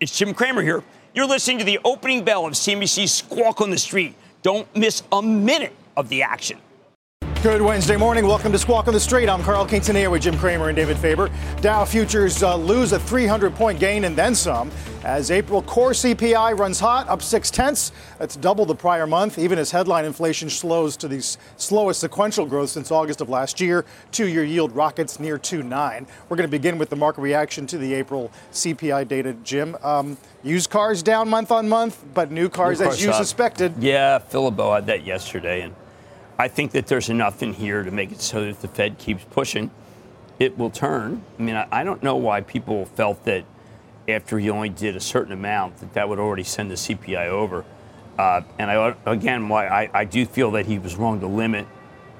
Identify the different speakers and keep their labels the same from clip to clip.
Speaker 1: It's Jim Cramer here. You're listening to the opening bell of CNBC's Squawk on the Street. Don't miss a minute of the action.
Speaker 2: Good Wednesday morning. Welcome to Squawk on the Street. I'm Carl Quintanilla with Jim Cramer and David Faber. Dow futures uh, lose a 300 point gain and then some as April core CPI runs hot, up six tenths. That's double the prior month, even as headline inflation slows to the slowest sequential growth since August of last year. Two year yield rockets near 2.9. We're going to begin with the market reaction to the April CPI data, Jim. Um, used cars down month on month, but new cars, new cars as you up. suspected.
Speaker 1: Yeah, Philip had that yesterday. and I think that there's enough in here to make it so that if the Fed keeps pushing, it will turn. I mean, I, I don't know why people felt that after he only did a certain amount that that would already send the CPI over. Uh, and I, again, why I, I do feel that he was wrong to limit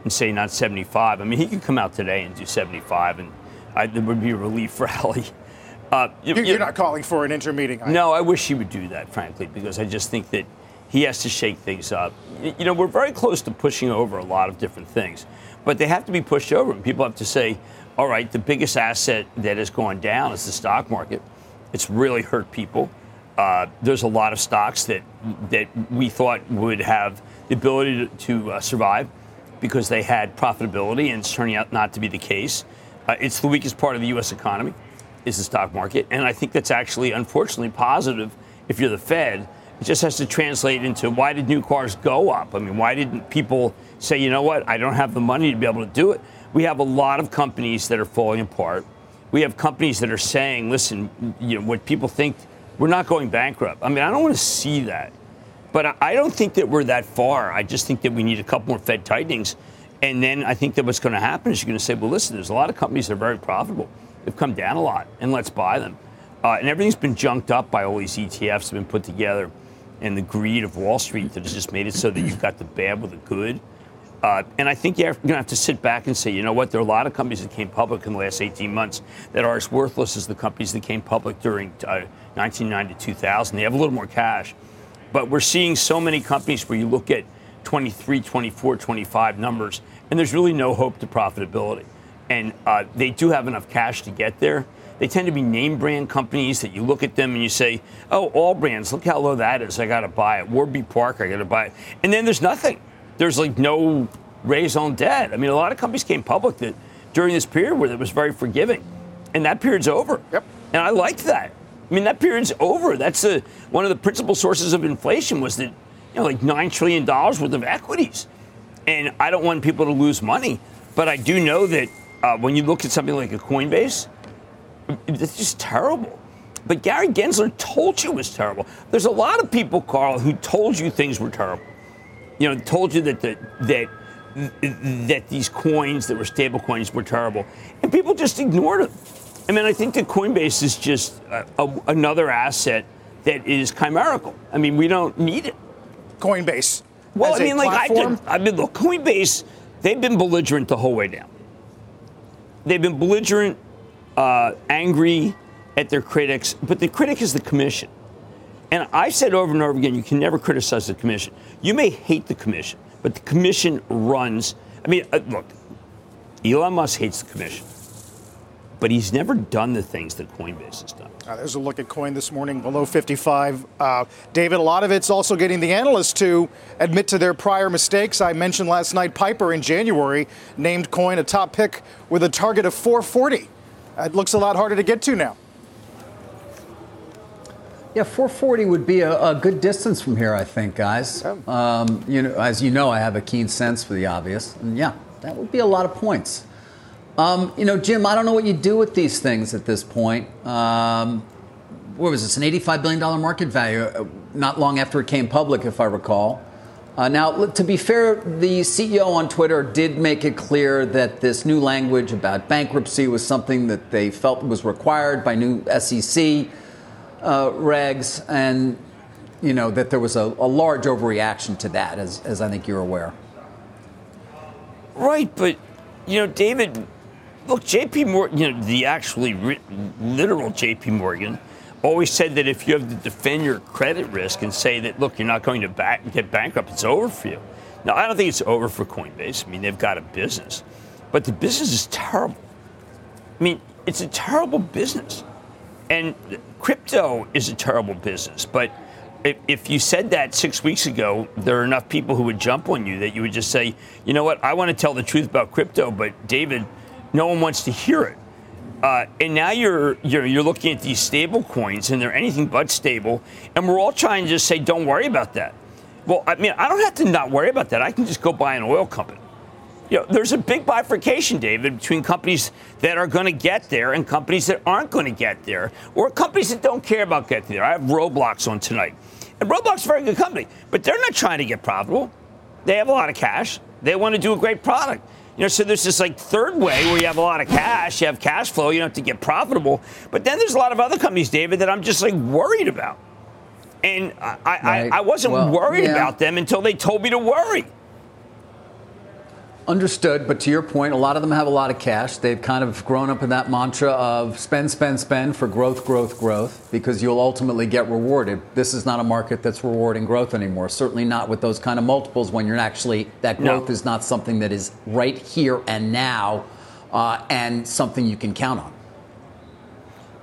Speaker 1: and say not 75. I mean, he could come out today and do 75, and I, there would be a relief rally.
Speaker 2: Uh, you're, you're, not calling for an intermeeting.
Speaker 1: No, I wish he would do that, frankly, because I just think that he has to shake things up. You know, we're very close to pushing over a lot of different things, but they have to be pushed over. And people have to say, all right, the biggest asset that has gone down is the stock market. It's really hurt people. Uh, there's a lot of stocks that that we thought would have the ability to, to uh, survive because they had profitability, and it's turning out not to be the case. Uh, it's the weakest part of the U.S. economy, is the stock market, and I think that's actually, unfortunately, positive if you're the Fed it just has to translate into why did new cars go up? I mean, why didn't people say, you know what, I don't have the money to be able to do it? We have a lot of companies that are falling apart. We have companies that are saying, listen, you know, what people think, we're not going bankrupt. I mean, I don't want to see that. But I don't think that we're that far. I just think that we need a couple more Fed tightenings. And then I think that what's going to happen is you're going to say, well, listen, there's a lot of companies that are very profitable. They've come down a lot, and let's buy them. Uh, and everything's been junked up by all these ETFs that have been put together and the greed of Wall Street that has just made it so that you've got the bad with the good. Uh, and I think you're going to have to sit back and say, you know what, there are a lot of companies that came public in the last 18 months that are as worthless as the companies that came public during uh, 1990 to 2000. They have a little more cash. But we're seeing so many companies where you look at 23, 24, 25 numbers, and there's really no hope to profitability. And uh, they do have enough cash to get there. They tend to be name brand companies that you look at them and you say, oh, Allbirds, look how low that is. I got to buy it. Warby Parker, I got to buy it. And then there's nothing. There's like no raison d'etre. I mean, a lot of companies came public that during this period where it was very forgiving. And that period's over.
Speaker 2: Yep.
Speaker 1: And I liked that. I mean, that period's over. That's a, one of the principal sources of inflation was that, you know, like $9 trillion worth of equities. And I don't want people to lose money. But I do know that uh, when you look at something like a Coinbase, it's just terrible. But Gary Gensler told you it was terrible. There's a lot of people, Carl, who told you things were terrible. You know, told you that the, that that these coins that were stable coins were terrible, and people just ignored them. I mean, I think that Coinbase is just a, a, another asset that is chimerical. I mean, we don't need it.
Speaker 2: Coinbase.
Speaker 1: Well, I mean, like I, did, I mean, look, Coinbase. They've been belligerent the whole way down. They've been belligerent uh, angry at their critics, but the critic is the commission. And I've said over and over again, you can never criticize the commission. You may hate the commission, but the commission runs. I mean, uh, look, Elon Musk hates the commission, but he's never done the things that Coinbase has done.
Speaker 2: Uh, there's a look at coin this morning below 55. Uh, David, a lot of it's also getting the analysts to admit to their prior mistakes. I mentioned last night Piper in January named coin a top pick with a target of 440. It looks a lot harder to get to now.
Speaker 3: Yeah, 440 would be a, a good distance from here, I think, guys. Um, you know, as you know, I have a keen sense for the obvious, and yeah, that would be a lot of points. Um, you know, Jim, I don't know what you do with these things at this point. Um, what was this? An $85 billion market value, uh, not long after it came public, if I recall. Uh, now, to be fair, the CEO on Twitter did make it clear that this new language about bankruptcy was something that they felt was required by new SEC. uh, regs, and you know that there was a, a large overreaction to that, as, as I think you're aware.
Speaker 1: Right, but you know, David, look, J.P. Morgan, you know, the actually literal J.P. Morgan always said that if you have to defend your credit risk and say that, look, you're not going to back, get bankrupt, it's over for you. Now, I don't think it's over for Coinbase. I mean, they've got a business, but the business is terrible. I mean, it's a terrible business. And crypto is a terrible business, but if you said that six weeks ago, there are enough people who would jump on you that you would just say, you know what, I want to tell the truth about crypto, but David, no one wants to hear it. Uh, and now you're, you're you're looking at these stable coins, and they're anything but stable. And we're all trying to just say, don't worry about that. Well, I mean, I don't have to not worry about that. I can just go buy an oil company. You know, there's a big bifurcation, David, between companies that are going to get there and companies that aren't going to get there, or companies that don't care about getting there. I have Roblox on tonight. And Roblox is a very good company, but they're not trying to get profitable. They have a lot of cash. They want to do a great product. You know, so there's this like third way where you have a lot of cash, you have cash flow, you don't have to get profitable. But then there's a lot of other companies, David, that I'm just like worried about. And I, right. I, I, wasn't well, worried yeah. about them until they told me to worry.
Speaker 3: Understood, but to your point, a lot of them have a lot of cash. They've kind of grown up in that mantra of spend, spend, spend for growth, growth, growth, because you'll ultimately get rewarded. This is not a market that's rewarding growth anymore. Certainly not with those kind of multiples when you're actually, that growth no. is not something that is right here and now uh, and something you can count on.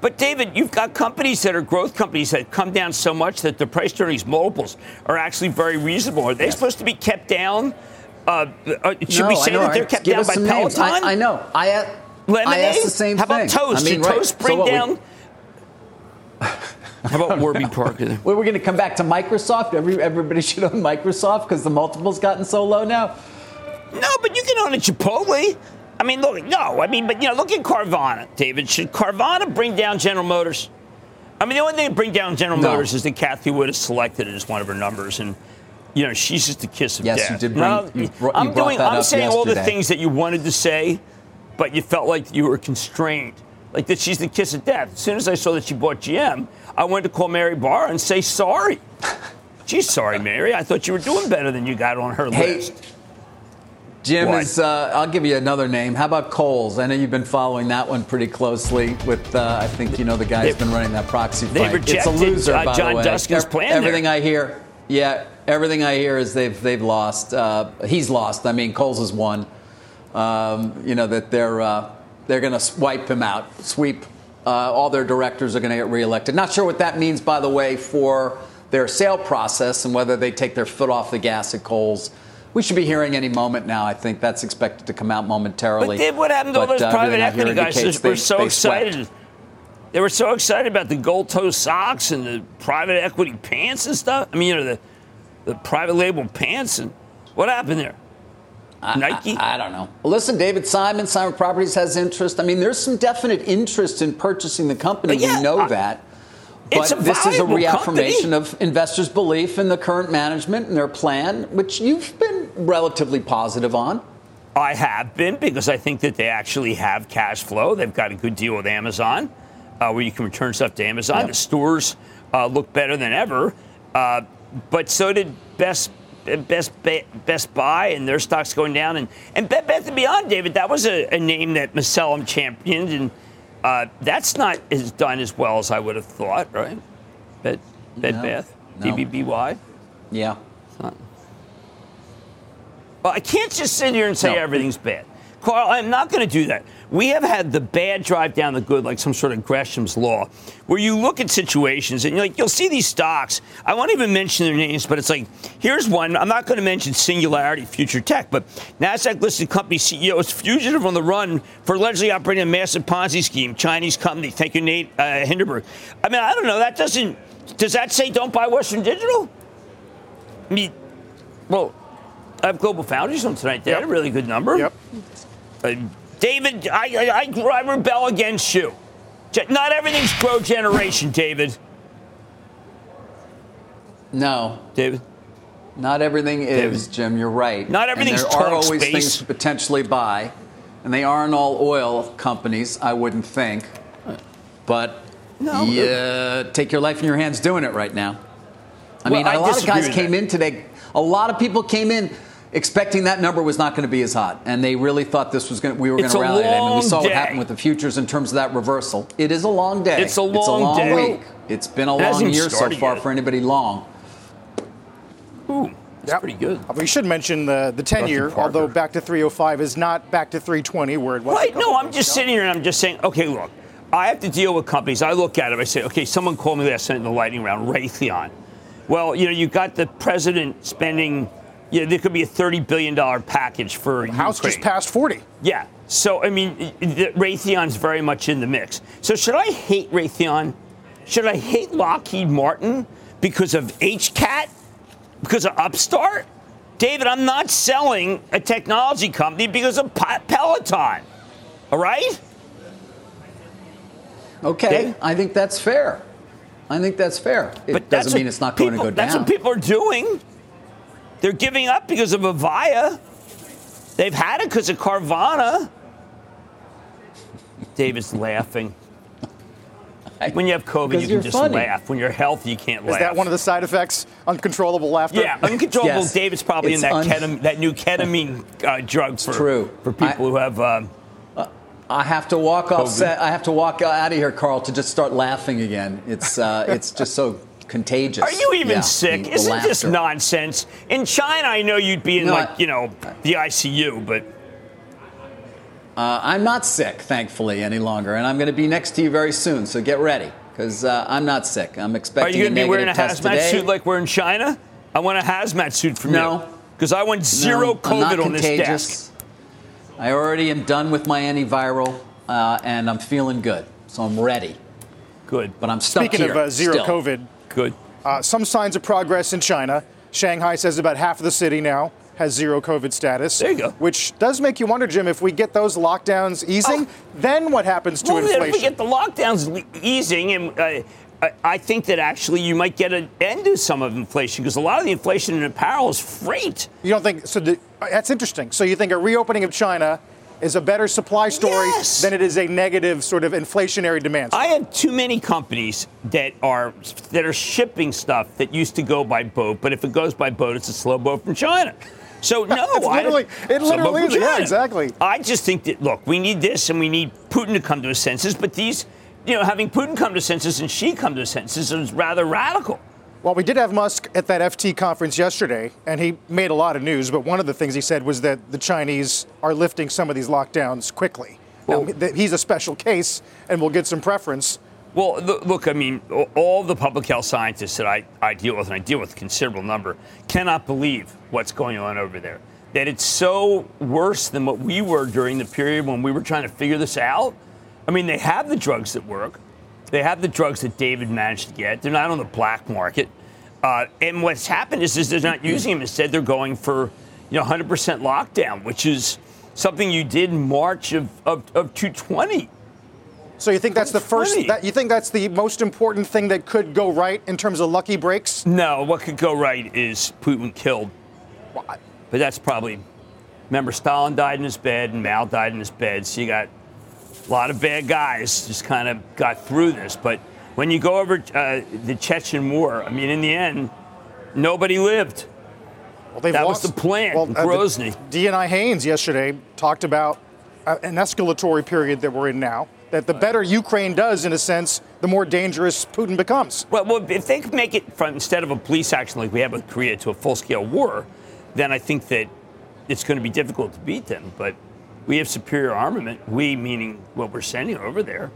Speaker 1: But David, you've got companies that are growth companies that come down so much that the price earnings multiples are actually very reasonable. Are they yes. supposed to be kept down? Uh, uh, should
Speaker 3: no,
Speaker 1: we say that they're kept
Speaker 3: Give
Speaker 1: down by Peloton?
Speaker 3: I, I, know. I, uh,
Speaker 1: Lemonade?
Speaker 3: I asked the same
Speaker 1: How about. Toast?
Speaker 3: I mean,
Speaker 1: should
Speaker 3: right.
Speaker 1: Toast bring
Speaker 3: so
Speaker 1: down?
Speaker 3: We,
Speaker 1: How about Warby Parker?
Speaker 3: well, we're going to come back to Microsoft. Every, everybody should own Microsoft because the multiple's gotten so low now.
Speaker 1: No, but you can own a Chipotle. I mean, look, no, I mean, but you know, look at Carvana, David. Should Carvana bring down General Motors? I mean, the only thing to bring down General no. Motors is that Cathie Wood has selected it as one of her numbers, and you know, she's just a kiss of
Speaker 3: yes,
Speaker 1: death.
Speaker 3: Yes, you did. Bring, no, you brought,
Speaker 1: I'm doing. I'm saying
Speaker 3: yesterday.
Speaker 1: all the things that you wanted to say, but you felt like you were constrained, like that she's the kiss of death. As soon as I saw that she bought GM, I went to call Mary Barra and say sorry. She's sorry, Mary. I thought you were doing better than you got on her
Speaker 3: hey,
Speaker 1: list.
Speaker 3: Jim what? is. Uh, I'll give you another name. How about Kohl's? I know you've been following that one pretty closely. With uh, I think you know the guy who's been running that proxy
Speaker 1: fight.
Speaker 3: They
Speaker 1: rejected,
Speaker 3: it's a loser,
Speaker 1: uh, John. Duskin's plan.
Speaker 3: Everything
Speaker 1: there.
Speaker 3: I hear, yeah, everything I hear is they've they've lost. Uh, he's lost. I mean, Kohl's has won. Um, you know that they're uh, they're going to wipe him out, sweep. Uh, all their directors are going to get reelected. Not sure what that means, by the way, for their sale process and whether they take their foot off the gas at Kohl's. We should be hearing any moment now. I think that's expected to come out momentarily.
Speaker 1: But Dave, what happened to all those uh, private equity guys that were so excited?
Speaker 3: Swept.
Speaker 1: They were so excited about the gold toe socks and the private equity pants and stuff. I mean, you know, the the private label pants and what happened there?
Speaker 3: I,
Speaker 1: Nike?
Speaker 3: I, I, don't know. Well, listen, David Simon, Simon Properties has interest. I mean, there's some definite interest in purchasing the company.
Speaker 1: Yeah,
Speaker 3: we know
Speaker 1: I,
Speaker 3: that. But this is a reaffirmation company. of investors' belief in the current management and their plan, which you've been relatively positive on.
Speaker 1: I have been because I think that they actually have cash flow. They've got a good deal with Amazon uh, where you can return stuff to Amazon. Yep. The stores uh, look better than ever. Uh, but so did Best Best Best Buy, and their stock's going down. And and Bed Bath and Beyond, David, that was a, a name that Macellum championed, and uh, that's not as done as well as I would have thought, right? Bed Bed
Speaker 3: no,
Speaker 1: Bath,
Speaker 3: no.
Speaker 1: BBBY.
Speaker 3: Yeah.
Speaker 1: Well, I can't just sit here and say
Speaker 3: no.
Speaker 1: everything's bad. Carl, I'm not going to do that. We have had the bad drive down the good, like some sort of Gresham's law, where you look at situations and you're like, you'll see these stocks. I won't even mention their names, but it's like, here's one. I'm not going to mention Singularity Future Tech, but NASDAQ listed company CEO is fugitive on the run for allegedly operating a massive Ponzi scheme. Chinese company. Thank you, Nate uh, Hindenburg. I mean, I don't know. That doesn't, does that say don't buy Western Digital? I mean, well, I have Global Foundries on tonight. They yep. had a really good number.
Speaker 2: Yep.
Speaker 1: Uh, David, I, I, I rebel against you. Not everything's pro generation, David.
Speaker 3: No.
Speaker 1: David?
Speaker 3: Not everything is,
Speaker 1: David.
Speaker 3: Jim. You're right.
Speaker 1: Not everything's
Speaker 3: and There are always
Speaker 1: space.
Speaker 3: things to potentially buy, and they aren't all oil companies, I wouldn't think. But
Speaker 1: No.
Speaker 3: you take your life in your hands doing it right now. I
Speaker 1: Well,
Speaker 3: mean, a
Speaker 1: I
Speaker 3: lot of guys came
Speaker 1: that.
Speaker 3: in today. A lot of people came in expecting that number was not going to be as hot, and they really thought this was going. to We were going
Speaker 1: It's
Speaker 3: to
Speaker 1: a
Speaker 3: rally. it. I mean, we
Speaker 1: long
Speaker 3: saw what happened with the futures in terms of that reversal. It is a long day.
Speaker 1: It's a long day.
Speaker 3: week. It's been a
Speaker 1: It
Speaker 3: long year so far
Speaker 1: yet.
Speaker 3: for anybody long.
Speaker 1: Ooh, that's
Speaker 2: Yep.
Speaker 1: pretty good.
Speaker 2: We should mention the, the 10 year,
Speaker 1: Parker.
Speaker 2: although back to 305 is not back to 320 where it was. a
Speaker 1: Right. No, I'm just
Speaker 2: ago.
Speaker 1: sitting here and I'm just saying, okay, look, I have to deal with companies. I look at it, I say, okay, someone called me last night in the lightning round, Raytheon. Well, you know, you got the president spending, you know, there could be a $30 billion package for
Speaker 2: House
Speaker 1: Ukraine.
Speaker 2: just passed 40.
Speaker 1: Yeah. So, I mean, i- i- Raytheon's very much in the mix. So, should I hate Raytheon? Should I hate Lockheed Martin because of HCAT? Because of Upstart? David, I'm not selling a technology company because of Peloton. All right?
Speaker 3: Okay,
Speaker 1: Dave?
Speaker 3: I think that's fair. I think that's fair. It
Speaker 1: But
Speaker 3: doesn't mean it's not going to
Speaker 1: people-
Speaker 3: go down.
Speaker 1: That's what people are doing. They're giving up because of Avaya. They've had it because of Carvana. David's laughing. When you have COVID, you can just
Speaker 3: funny.
Speaker 1: laugh. When you're healthy, you can't
Speaker 2: Is
Speaker 1: laugh.
Speaker 2: Is that one of the side effects? Uncontrollable laughter?
Speaker 1: yeah, uncontrollable.
Speaker 3: Yes.
Speaker 1: David's probably
Speaker 3: It's
Speaker 1: in that
Speaker 3: un-
Speaker 1: ketam- that new ketamine uh, drug for
Speaker 3: true.
Speaker 1: for people
Speaker 3: I-
Speaker 1: who have. Um,
Speaker 3: I have to walk off set. I have to walk out of here, Carl, to just start laughing again. It's uh, it's just so contagious.
Speaker 1: are you even
Speaker 3: Yeah,
Speaker 1: sick?
Speaker 3: the- the
Speaker 1: Isn't this nonsense? In China, I know you'd be in
Speaker 3: No,
Speaker 1: like
Speaker 3: I-
Speaker 1: you know the ICU, but
Speaker 3: Uh, I'm not sick, thankfully, any longer, and I'm going to be next to you very soon. So get ready, because uh, I'm not sick. I'm expecting
Speaker 1: are
Speaker 3: expecting
Speaker 1: you going to be wearing a hazmat
Speaker 3: today.
Speaker 1: suit like we're in China? I want a hazmat suit from you.
Speaker 3: No.
Speaker 1: Because I want zero
Speaker 3: No, I'm not
Speaker 1: COVID on this
Speaker 3: contagious.
Speaker 1: desk.
Speaker 3: I already am done with my antiviral, uh, and I'm feeling good, so I'm ready.
Speaker 1: Good.
Speaker 3: But I'm stuck
Speaker 2: Speaking
Speaker 3: here.
Speaker 2: of uh, zero
Speaker 3: still.
Speaker 2: COVID,
Speaker 1: Good.
Speaker 2: uh, some signs of progress in China. Shanghai says about half of the city now has zero COVID status.
Speaker 1: There you go.
Speaker 2: Which does make you wonder, Jim, if we get those lockdowns easing, then what happens to
Speaker 1: Oh. Well, then if we get the lockdowns easing, and uh, I- I think that actually you might get an end to some of inflation because a lot of the inflation in apparel is freight.
Speaker 2: you don't think so? The, that's interesting. So you think a reopening of China is a better supply story
Speaker 1: Yes.
Speaker 2: than it is a negative sort of inflationary demand? story?
Speaker 1: I have too many companies that are that are shipping stuff that used to go by boat, but if it goes by boat, it's a slow boat from China. So no,
Speaker 2: It's
Speaker 1: I-
Speaker 2: literally- it
Speaker 1: slow boat
Speaker 2: literally
Speaker 1: from
Speaker 2: is, yeah, exactly.
Speaker 1: I just think that look, we need this and we need Putin to come to his senses, but these, you know, having Putin come to senses and she come to senses is rather radical.
Speaker 2: Well, we did have Musk at that FT conference yesterday, and he made a lot of news. But one of the things he said was that the Chinese are lifting some of these lockdowns quickly.
Speaker 1: Well-
Speaker 2: that he's a special case, and will get some preference.
Speaker 1: Well, look, I mean, all the public health scientists that I, I deal with, and I deal with a considerable number, cannot believe what's going on over there. That it's so worse than what we were during the period when we were trying to figure this out. I mean, they have the drugs that work. They have the drugs that David managed to get. They're not on the black market. Uh, and what's happened is, is they're not using them. Instead, they're going for, you know, 100% lockdown, which is something you did in March of, of, of 220.
Speaker 2: So you think that's the first? That, you think that's the most important thing that could go right in terms of lucky breaks?
Speaker 1: No, what could go right is Putin killed. But that's probably. Remember, Stalin died in his bed and Mao died in his bed. So you got a lot of bad guys just kind of got through this. But when you go over uh, the Chechen War, I mean, in the end, nobody lived.
Speaker 2: Well,
Speaker 1: That was
Speaker 2: lost-
Speaker 1: the plan,
Speaker 2: Well, uh,
Speaker 1: Grozny.
Speaker 2: DNI Haines yesterday talked about uh, an escalatory period that we're in now. That the better Ukraine does, in a sense, the more dangerous Putin becomes.
Speaker 1: Well, well, if they could make it from instead of a police action like we have with Korea to a full-scale war, then I think that it's going to be difficult to beat them. But we have superior armament. We, meaning what we're sending over there,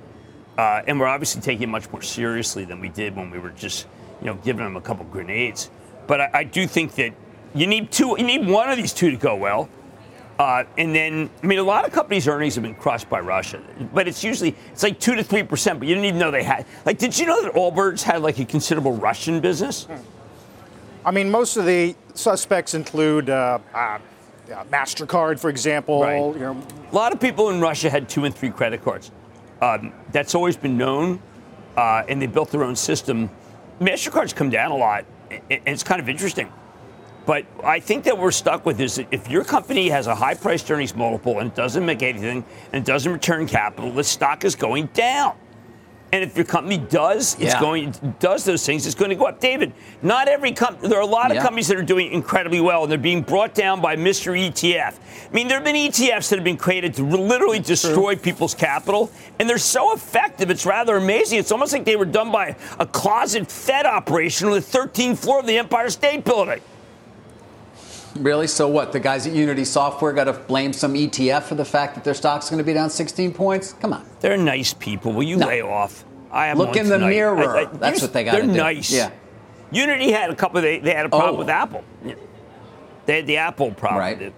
Speaker 1: uh, and we're obviously taking it much more seriously than we did when we were just, you know, giving them a couple grenades. But I, I do think that you need two. You need one of these two to go well. Uh, and then, I mean, a lot of companies' earnings have been crushed by Russia, but it's usually it's like two to three percent. But you didn't even know they had. Like, did you know that Allbirds had like a considerable Russian business?
Speaker 2: I mean, most of the suspects include uh, uh, yeah, Mastercard, for example.
Speaker 1: Right.
Speaker 2: You know,
Speaker 1: A lot of people in Russia had two and three credit cards. Um, that's always been known, uh, and they built their own system. Mastercard's come down a lot, and it's kind of interesting. But I think that we're stuck with is that if your company has a high priced earnings multiple and doesn't make anything and doesn't return capital, the stock is going down. And if your company does, it's
Speaker 3: Yeah.
Speaker 1: going does those things, it's going to go up. David, not every company. There are a lot of
Speaker 3: Yeah.
Speaker 1: companies that are doing incredibly well, and they're being brought down by Mr. ETF. I mean, there have been ETFs that have been created to literally destroy people's capital, and they're so effective. It's rather amazing. It's almost like they were done by a closet Fed operation on the 13th floor of the Empire State Building.
Speaker 3: Really? So what? The guys at Unity Software got to blame some ETF for the fact that their stock's going to be down 16 points? Come on.
Speaker 1: They're nice people. Will you
Speaker 3: No.
Speaker 1: lay off? I have
Speaker 3: Look in the
Speaker 1: tonight.
Speaker 3: mirror. That's what they gotta
Speaker 1: They're nice.
Speaker 3: Yeah.
Speaker 1: Unity had a couple. They, they had a problem
Speaker 3: Oh.
Speaker 1: with Apple. Yeah. They had the Apple problem.
Speaker 3: Right.
Speaker 1: the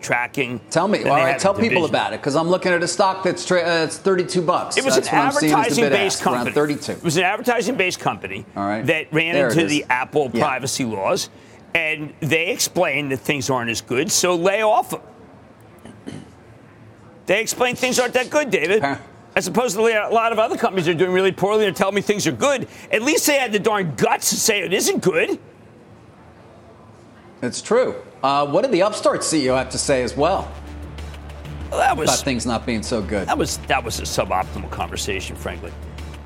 Speaker 1: tracking.
Speaker 3: Tell me. All right, tell people about it because I'm looking at a stock that's tra- uh, it's 32 bucks.
Speaker 1: It was
Speaker 3: That's
Speaker 1: an
Speaker 3: what I'm seeing as the
Speaker 1: advertising-based company.
Speaker 3: Around 32.
Speaker 1: It was an advertising-based company
Speaker 3: All right.
Speaker 1: that ran
Speaker 3: There
Speaker 1: into the Apple
Speaker 3: Yeah.
Speaker 1: privacy laws, and they explain that things aren't as good, so lay off them. They explain things aren't that good, David.
Speaker 3: Huh.
Speaker 1: As opposed to a lot of other companies are doing really poorly and telling me things are good. At least they had the darn guts to say it isn't good.
Speaker 3: It's true. Uh, what did the Upstart CEO have to say as well
Speaker 1: Well, that
Speaker 3: about
Speaker 1: was
Speaker 3: things not being so good?
Speaker 1: that was that was a suboptimal conversation, frankly.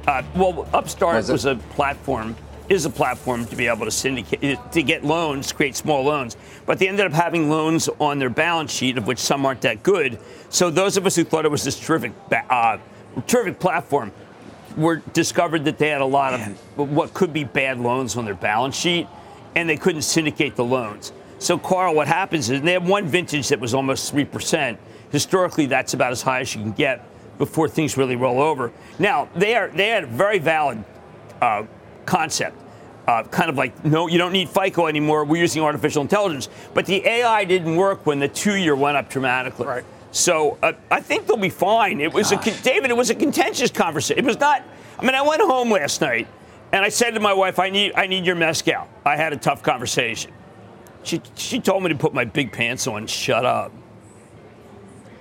Speaker 1: Uh, well, Upstart
Speaker 3: Was
Speaker 1: was, a platform, is a platform to be able to syndicate to get loans, create small loans. But they ended up having loans on their balance sheet, of which some aren't that good. So those of us who thought it was this terrific, uh, terrific platform, were discovered that they had a lot of what could be bad loans on their balance sheet, and they couldn't syndicate the loans. So, Carl, what happens is they have one vintage that was almost three percent. Historically, that's about as high as you can get before things really roll over. Now, they are they had a very valid uh, concept. Uh, kind of like, no, you don't need FICO anymore. We're using artificial intelligence. But the AI didn't work when the two-year went up dramatically.
Speaker 2: Right.
Speaker 1: So uh, I think they'll be fine. It was a con- David. It was a contentious conversation. It was not. I mean, I went home last night and I said to my wife, "I need, I need your mezcal." I had a tough conversation. She, she told me to put my big pants on. Shut up.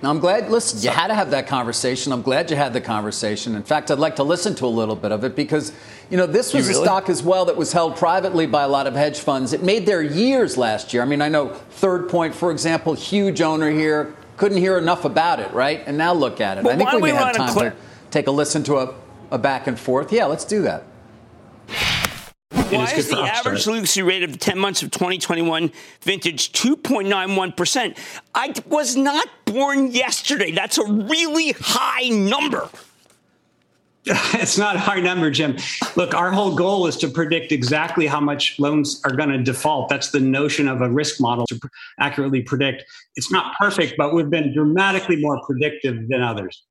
Speaker 3: Now, I'm glad, listen, you had to have that conversation. I'm glad you had the conversation. In fact, I'd like to listen to a little bit of it because, you know, this was a stock as well that was held privately by a lot of hedge funds. It made their years last year. I mean, I know Third Point, for example, huge owner here, couldn't hear enough about it, right? And now look at it.
Speaker 1: Well,
Speaker 3: I think we
Speaker 1: we
Speaker 3: have time to take a listen to a, a back and forth. Yeah, let's do that.
Speaker 1: Why
Speaker 4: is
Speaker 1: is
Speaker 4: good
Speaker 1: the
Speaker 4: for Upstart.
Speaker 1: average delinquency rate of the 10 months of 2021 vintage 2.91%? I was not born yesterday. That's a really high number.
Speaker 4: It's not a high number, Jim. Look, our whole goal is to predict exactly how much loans are going to default. That's the notion of a risk model to pr- accurately predict. It's not perfect, but we've been dramatically more predictive than others.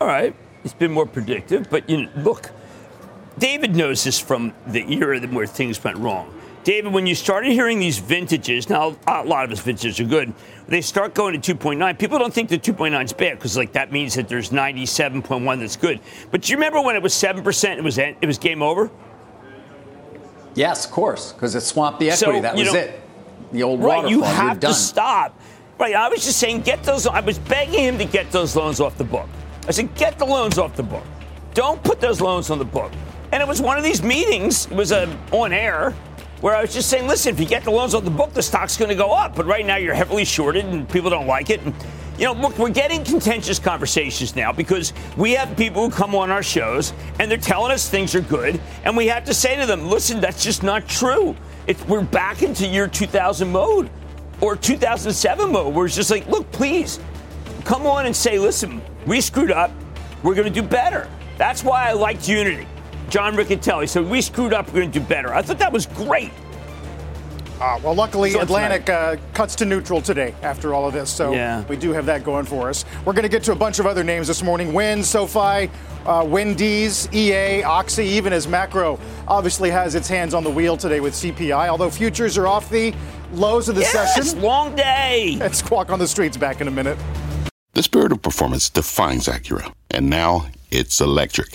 Speaker 1: All right. It's been more predictive, but you know, look, David knows this from the era where things went wrong. David, when you started hearing these vintages, now a lot of his vintages are good. They start going to 2.9. People don't think the 2.9 is bad because like that means that there's 97.1 that's good. But do you remember when it was seven percent? It was it was game over.
Speaker 3: Yes, of course, because it swamped the
Speaker 1: So,
Speaker 3: equity. that was
Speaker 1: know-
Speaker 3: it. The old
Speaker 1: Right,
Speaker 3: waterfall.
Speaker 1: you have to stop. Right, I was just saying, get those. I was begging him to get those loans off the book. I said, get the loans off the book. Don't put those loans on the book. And it was one of these meetings. It was a on air where I was just saying, listen, if you get the loans on the book, the stock's going to go up. But right now, you're heavily shorted, and people don't like it. And you know, look, we're getting contentious conversations now because we have people who come on our shows and they're telling us things are good, and we have to say to them, listen, that's just not true. It, we're back into year 2000 mode or 2007 mode where it's just like, look, please come on and say, listen, we screwed up. We're going to do better. That's why I liked Unity. John Riccitiello said, we screwed up. We're going to do better. I thought that was great.
Speaker 2: Uh, well, luckily,
Speaker 1: So
Speaker 2: Atlantic uh, cuts to neutral today after all of this, so
Speaker 1: Yeah.
Speaker 2: we do have that going for us. We're going to get to a bunch of other names this morning: Wynn, SoFi, uh, Wendy's, EA, Oxy, even as macro obviously has its hands on the wheel today with CPI. Although futures are off the lows of the session.
Speaker 1: Yes,
Speaker 2: session.
Speaker 1: long day.
Speaker 2: Let's Squawk on the streets back in a minute.
Speaker 5: The spirit of performance defines Acura, and now it's electric.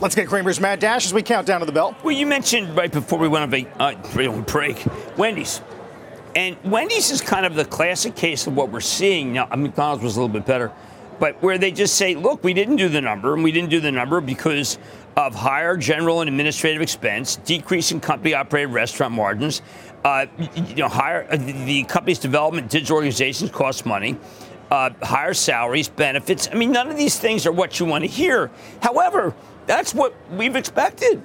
Speaker 2: Let's get Cramer's Mad Dash as we count down to the bell.
Speaker 1: Well, you mentioned right before we went on a uh, break, Wendy's. And Wendy's is kind of the classic case of what we're seeing now. McDonald's was a little bit better, but where they just say, look, we didn't do the number, and we didn't do the number because of higher general and administrative expense, decrease in company operated restaurant margins, uh, you know, higher uh, the company's development digital organizations cost money. Uh, higher salaries, benefits. I mean, none of these things are what you want to hear. However, that's what we've expected.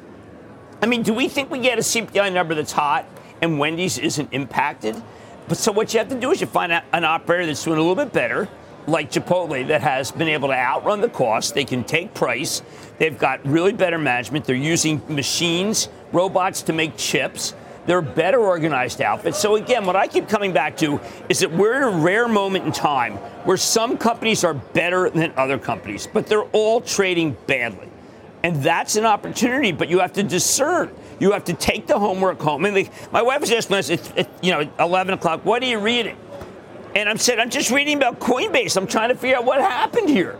Speaker 1: I mean, do we think we get a CPI number that's hot and Wendy's isn't impacted? But so what you have to do is you find an operator that's doing a little bit better, like Chipotle, that has been able to outrun the cost. They can take price. They've got really better management. They're using machines, robots to make chips. They're better organized outfit. So again, what I keep coming back to is that we're in a rare moment in time where some companies are better than other companies, but they're all trading badly. And that's an opportunity, but you have to discern. You have to take the homework home. And my wife was asking us, it's, it's, you know, 11 o'clock, what are you reading? And I'm saying, I'm just reading about Coinbase. I'm trying to figure out what happened here.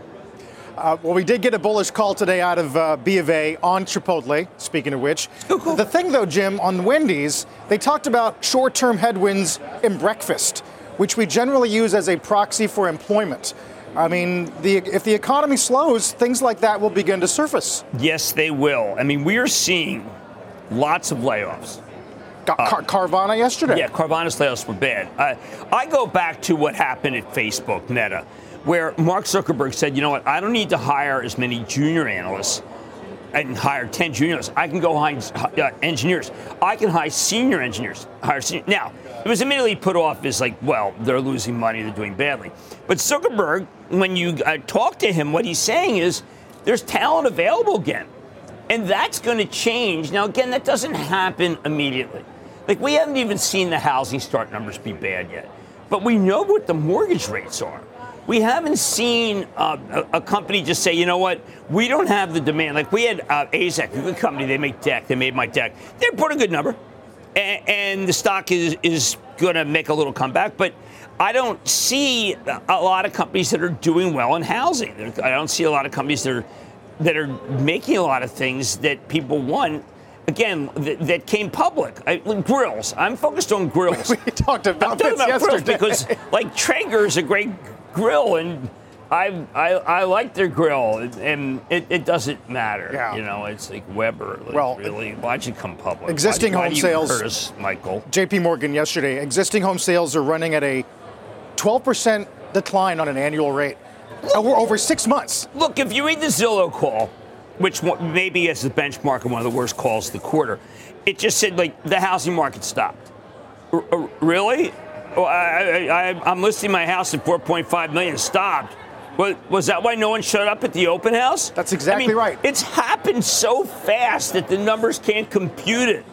Speaker 2: Uh, well, we did get a bullish call today out of uh, B of A on Chipotle, speaking of which.
Speaker 1: Cool.
Speaker 2: The thing, though, Jim, on Wendy's, they talked about short term headwinds in breakfast, which we generally use as a proxy for employment. I mean, the, if the economy slows, things like that will begin to surface.
Speaker 1: Yes, they will. I mean, we are seeing lots of layoffs.
Speaker 2: Got Car- Carvana yesterday.
Speaker 1: Yeah, Carvana's layoffs were bad. Uh, I go back to what happened at Facebook, Meta, where Mark Zuckerberg said, you know what, I don't need to hire as many junior analysts and hire 10 juniors. I can go hire uh, engineers. I can hire senior engineers. Hire senior. Now, it was immediately put off as like, well, they're losing money, they're doing badly. But Zuckerberg, when you uh, talk to him, what he's saying is there's talent available again. And that's going to change. Now, again, that doesn't happen immediately. Like, we haven't even seen the housing start numbers be bad yet. But we know what the mortgage rates are. We haven't seen uh, a, a, company just say, you know what, we don't have the demand. Like we had uh, AZEK, a good company, they make deck, they made my deck. They put a good number and, and the stock is is going to make a little comeback. But I don't see a lot of companies that are doing well in housing. I don't see a lot of companies that are that are making a lot of things that people want. Again, that, that came public. I, grills. I'm focused on grills.
Speaker 2: we talked about
Speaker 1: I'm
Speaker 2: this
Speaker 1: about
Speaker 2: yesterday.
Speaker 1: because, like, Traeger is a great grill, and I, I, I like their grill, and it, it doesn't matter.
Speaker 2: Yeah.
Speaker 1: You know, it's like Weber. Like,
Speaker 2: Well,
Speaker 1: really, why'd you come public?
Speaker 2: existing
Speaker 1: why,
Speaker 2: home
Speaker 1: why
Speaker 2: sales-
Speaker 1: hurt Michael.
Speaker 2: JP Morgan yesterday, existing home sales are running at a 12% decline on an annual rate over, over six months.
Speaker 1: Look, if you read the Zillow call, which maybe is the benchmark of one of the worst calls of the quarter, it just said like the housing market stopped. R- really? Well, I, I, I, I'm listing my house at 4.5 million. Stopped. Was, was that why no one showed up at the open house?
Speaker 2: That's exactly
Speaker 1: I mean,
Speaker 2: right.
Speaker 1: It's happened so fast that the numbers can't compute it.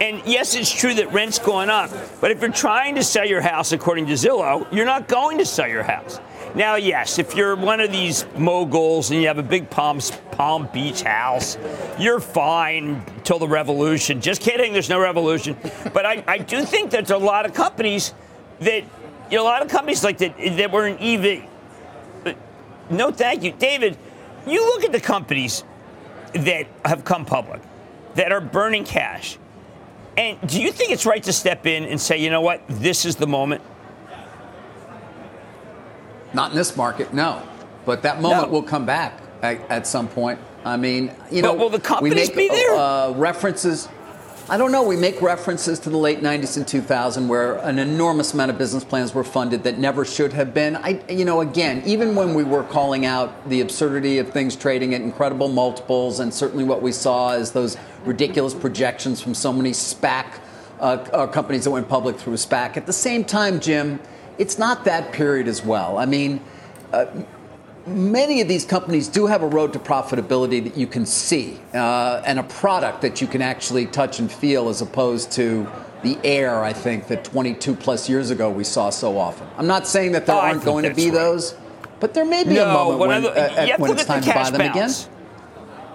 Speaker 1: And yes, it's true that rent's going up, but if you're trying to sell your house according to Zillow, you're not going to sell your house. Now, yes, if you're one of these moguls and you have a big Palm, Palm Beach house, you're fine till the revolution. Just kidding, there's no revolution. But I, I do think there's a lot of companies that, you know, a lot of companies like that that were in EV. But no, thank you. David, you look at the companies that have come public that are burning cash. And do you think it's right to step in and say, you know what, this is the moment?
Speaker 3: Not in this market, no. But that moment
Speaker 1: No.
Speaker 3: will come back at, at some point. I mean, you know,
Speaker 1: will the
Speaker 3: we
Speaker 1: companies
Speaker 3: make
Speaker 1: be there?
Speaker 3: Uh, references. I don't know. We make references to the late 90s and 2000 where an enormous amount of business plans were funded that never should have been. I, you know, again, even when we were calling out the absurdity of things trading at incredible multiples, and certainly what we saw is those ridiculous projections from so many SPAC uh, uh, companies that went public through SPAC. At the same time, Jim, it's not that period as well. I mean, uh, many of these companies do have a road to profitability that you can see uh, and a product that you can actually touch and feel as opposed to the air, I think, that 22 plus years ago we saw so often. I'm not saying that there
Speaker 1: Oh,
Speaker 3: aren't going to be
Speaker 1: right.
Speaker 3: those, but there may be
Speaker 1: no,
Speaker 3: a moment
Speaker 1: when,
Speaker 3: when, uh,
Speaker 1: you
Speaker 3: when it's
Speaker 1: at
Speaker 3: time
Speaker 1: the
Speaker 3: to buy them again.
Speaker 1: balance.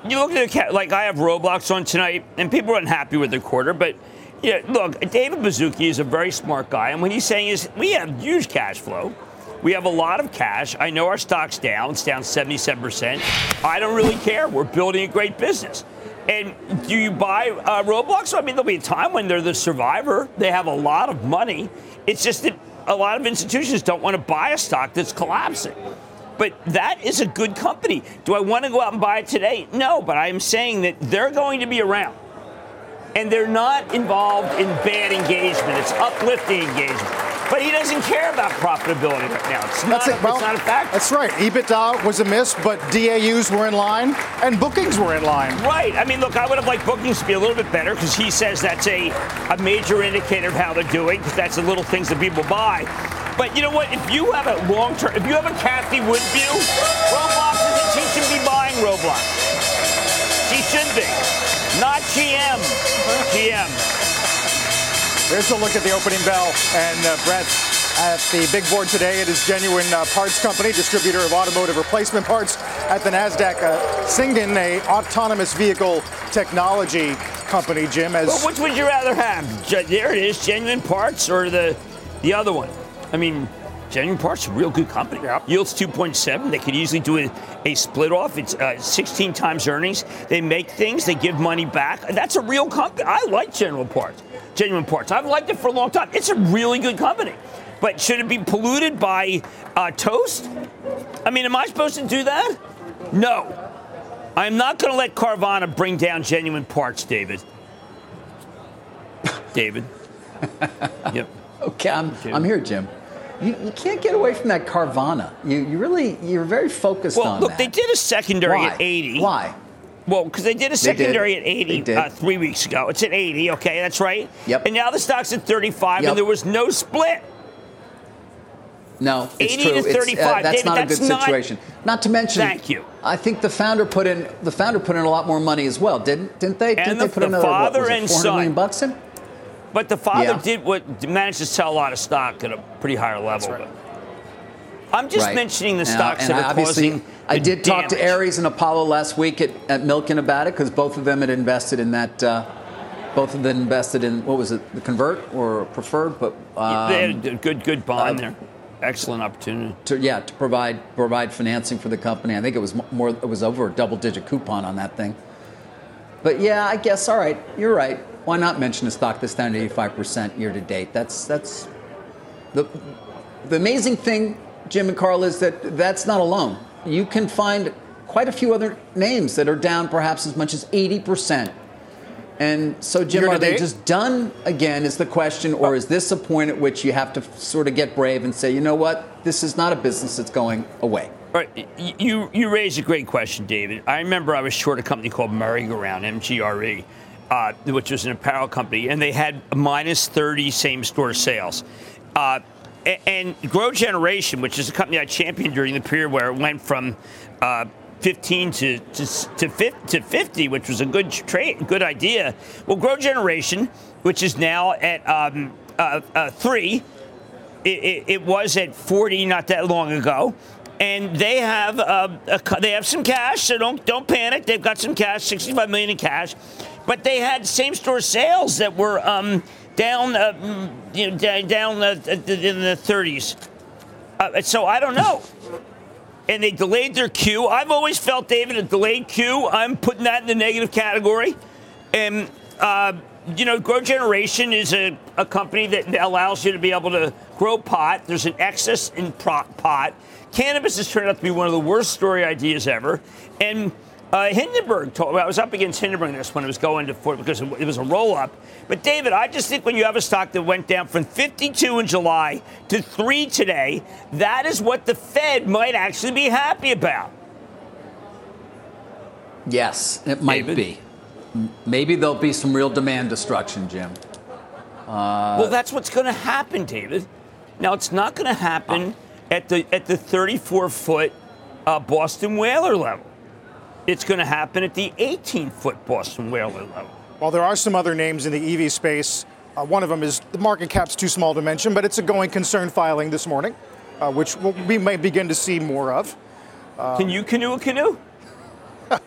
Speaker 1: You look at the ca- like I have Roblox on tonight, and people are unhappy with their quarter, but yeah, look, David Baszucki is a very smart guy, and what he's saying is we have huge cash flow. We have a lot of cash. I know our stock's down. It's down 77%. I don't really care. We're building a great business. And do you buy uh, Roblox? I mean, there'll be a time when they're the survivor. They have a lot of money. It's just that a lot of institutions don't want to buy a stock that's collapsing. But that is a good company. Do I want to go out and buy it today? No, but I am saying that they're going to be around. And they're not involved in bad engagement. It's uplifting engagement. But he doesn't care about profitability right now. It's not,
Speaker 2: That's it. Well,
Speaker 1: it's not a factor.
Speaker 2: That's right. EBITDA was a miss, but DAUs were in line and bookings were in line.
Speaker 1: Right. I mean, look, I would have liked bookings to be a little bit better because he says that's a, a major indicator of how they're doing because that's the little things that people buy. But you know what? If you have a long term, if you have a Cathie Wood view, Roblox isn't, she should be buying Roblox. She should be, not GM. GM.
Speaker 2: Here's a look at the opening bell. And uh, Brett, at the big board today, it is Genuine uh, Parts Company, distributor of automotive replacement parts at the NASDAQ. Uh, Cyngn, a autonomous vehicle technology company, Jim, as
Speaker 1: Well, which would you rather have? There it is, genuine parts or the the other one? I mean, genuine parts a real good company.
Speaker 2: Yep.
Speaker 1: Yields 2.7. They could easily do a, a split off. It's uh, 16 times earnings. They make things. They give money back. That's a real company. I like General Parts, genuine parts. I've liked it for a long time. It's a really good company. But should it be polluted by uh, toast? I mean, am I supposed to do that? No. I'm not going to let Carvana bring down genuine parts, David. David. yep.
Speaker 3: Okay, I'm, I'm here, Jim. You, you can't get away from that Carvana. You, you really, you're very focused
Speaker 1: Well,
Speaker 3: on
Speaker 1: look,
Speaker 3: that.
Speaker 1: they did a secondary
Speaker 3: Why?
Speaker 1: at 80.
Speaker 3: Why?
Speaker 1: Well, because they did a
Speaker 3: did.
Speaker 1: secondary at
Speaker 3: They
Speaker 1: 80 uh, three weeks ago. It's at 80, okay, that's right.
Speaker 3: Yep.
Speaker 1: And now the stock's at 35,
Speaker 3: Yep.
Speaker 1: and there was no split.
Speaker 3: No, it's
Speaker 1: 80
Speaker 3: true.
Speaker 1: to
Speaker 3: It's, uh,
Speaker 1: 35.
Speaker 3: that's
Speaker 1: David,
Speaker 3: not
Speaker 1: that's
Speaker 3: a good
Speaker 1: not-
Speaker 3: situation. Not to mention,
Speaker 1: Thank you.
Speaker 3: I think the founder put in the founder put in a lot more money as well, didn't didn't they? didn't
Speaker 1: the-
Speaker 3: they put
Speaker 1: the
Speaker 3: another
Speaker 1: father
Speaker 3: what, was it,
Speaker 1: and
Speaker 3: 400 million
Speaker 1: son.
Speaker 3: bucks in?
Speaker 1: But the father
Speaker 3: Yeah.
Speaker 1: did what managed to sell a lot of stock at a pretty higher level. But I'm just
Speaker 3: Right.
Speaker 1: mentioning the stocks
Speaker 3: and
Speaker 1: that are causing.
Speaker 3: I did talk to
Speaker 1: damage.
Speaker 3: Ares and Apollo last week at, at Milken about it because both of them had invested in that. Uh, both of them invested in what was it, the convert or preferred? But um,
Speaker 1: they had a good, good bond
Speaker 3: uh,
Speaker 1: there. Excellent opportunity.
Speaker 3: to yeah to provide provide financing for the company. I think it was more it was over a double digit coupon on that thing. But yeah, I guess all right. You're right. Why not mention a stock that's down 85 percent year to date? That's that's the the amazing thing, Jim and Carl, is that that's not alone. You can find quite a few other names that are down perhaps as much as 80 percent. And so, Jim, are they just done again? Is the question, or is this a point at which you have to sort of get brave and say, you know what, this is not a business that's going away?
Speaker 1: Right. You you raise a great question, David. I remember I was short a company called Merry-Go-Round, MGRE, uh, which was an apparel company, and they had minus 30 same store sales. Uh, and Grow Generation, which is a company I championed during the period where it went from uh, 15 to to to, fif- to 50, which was a good trade, good idea. Well, Grow Generation, which is now at um, uh, uh, three, it, it, it was at 40 not that long ago. And they have uh, a, they have some cash, so don't don't panic. They've got some cash, 65 million in cash, but they had same store sales that were um, down uh, mm, you know, down uh, in the 30s. Uh, so I don't know. And they delayed their queue. I've always felt, David, a delayed queue. I'm putting that in the negative category. And, uh, you know, Grow Generation is a, a company that allows you to be able to grow pot. There's an excess in pot. Cannabis has turned out to be one of the worst story ideas ever. And Uh, Hindenburg told I was up against Hindenburg this when it was going to four because it was a roll up. But David, I just think when you have a stock that went down from 52 in July to three today, that is what the Fed might actually be happy about.
Speaker 3: Yes, it might
Speaker 1: David?
Speaker 3: be. Maybe there'll be some real demand destruction, Jim.
Speaker 1: well, that's what's going to happen, David. Now it's not going to happen at the at the 34 foot uh, Boston Whaler level. It's going to happen at the 18 foot Boston Whaler level.
Speaker 2: While there are some other names in the EV space, uh, one of them is the market cap's too small to mention, but it's a going concern filing this morning, uh, which we'll- we may begin to see more of.
Speaker 1: Can you canoe a canoe?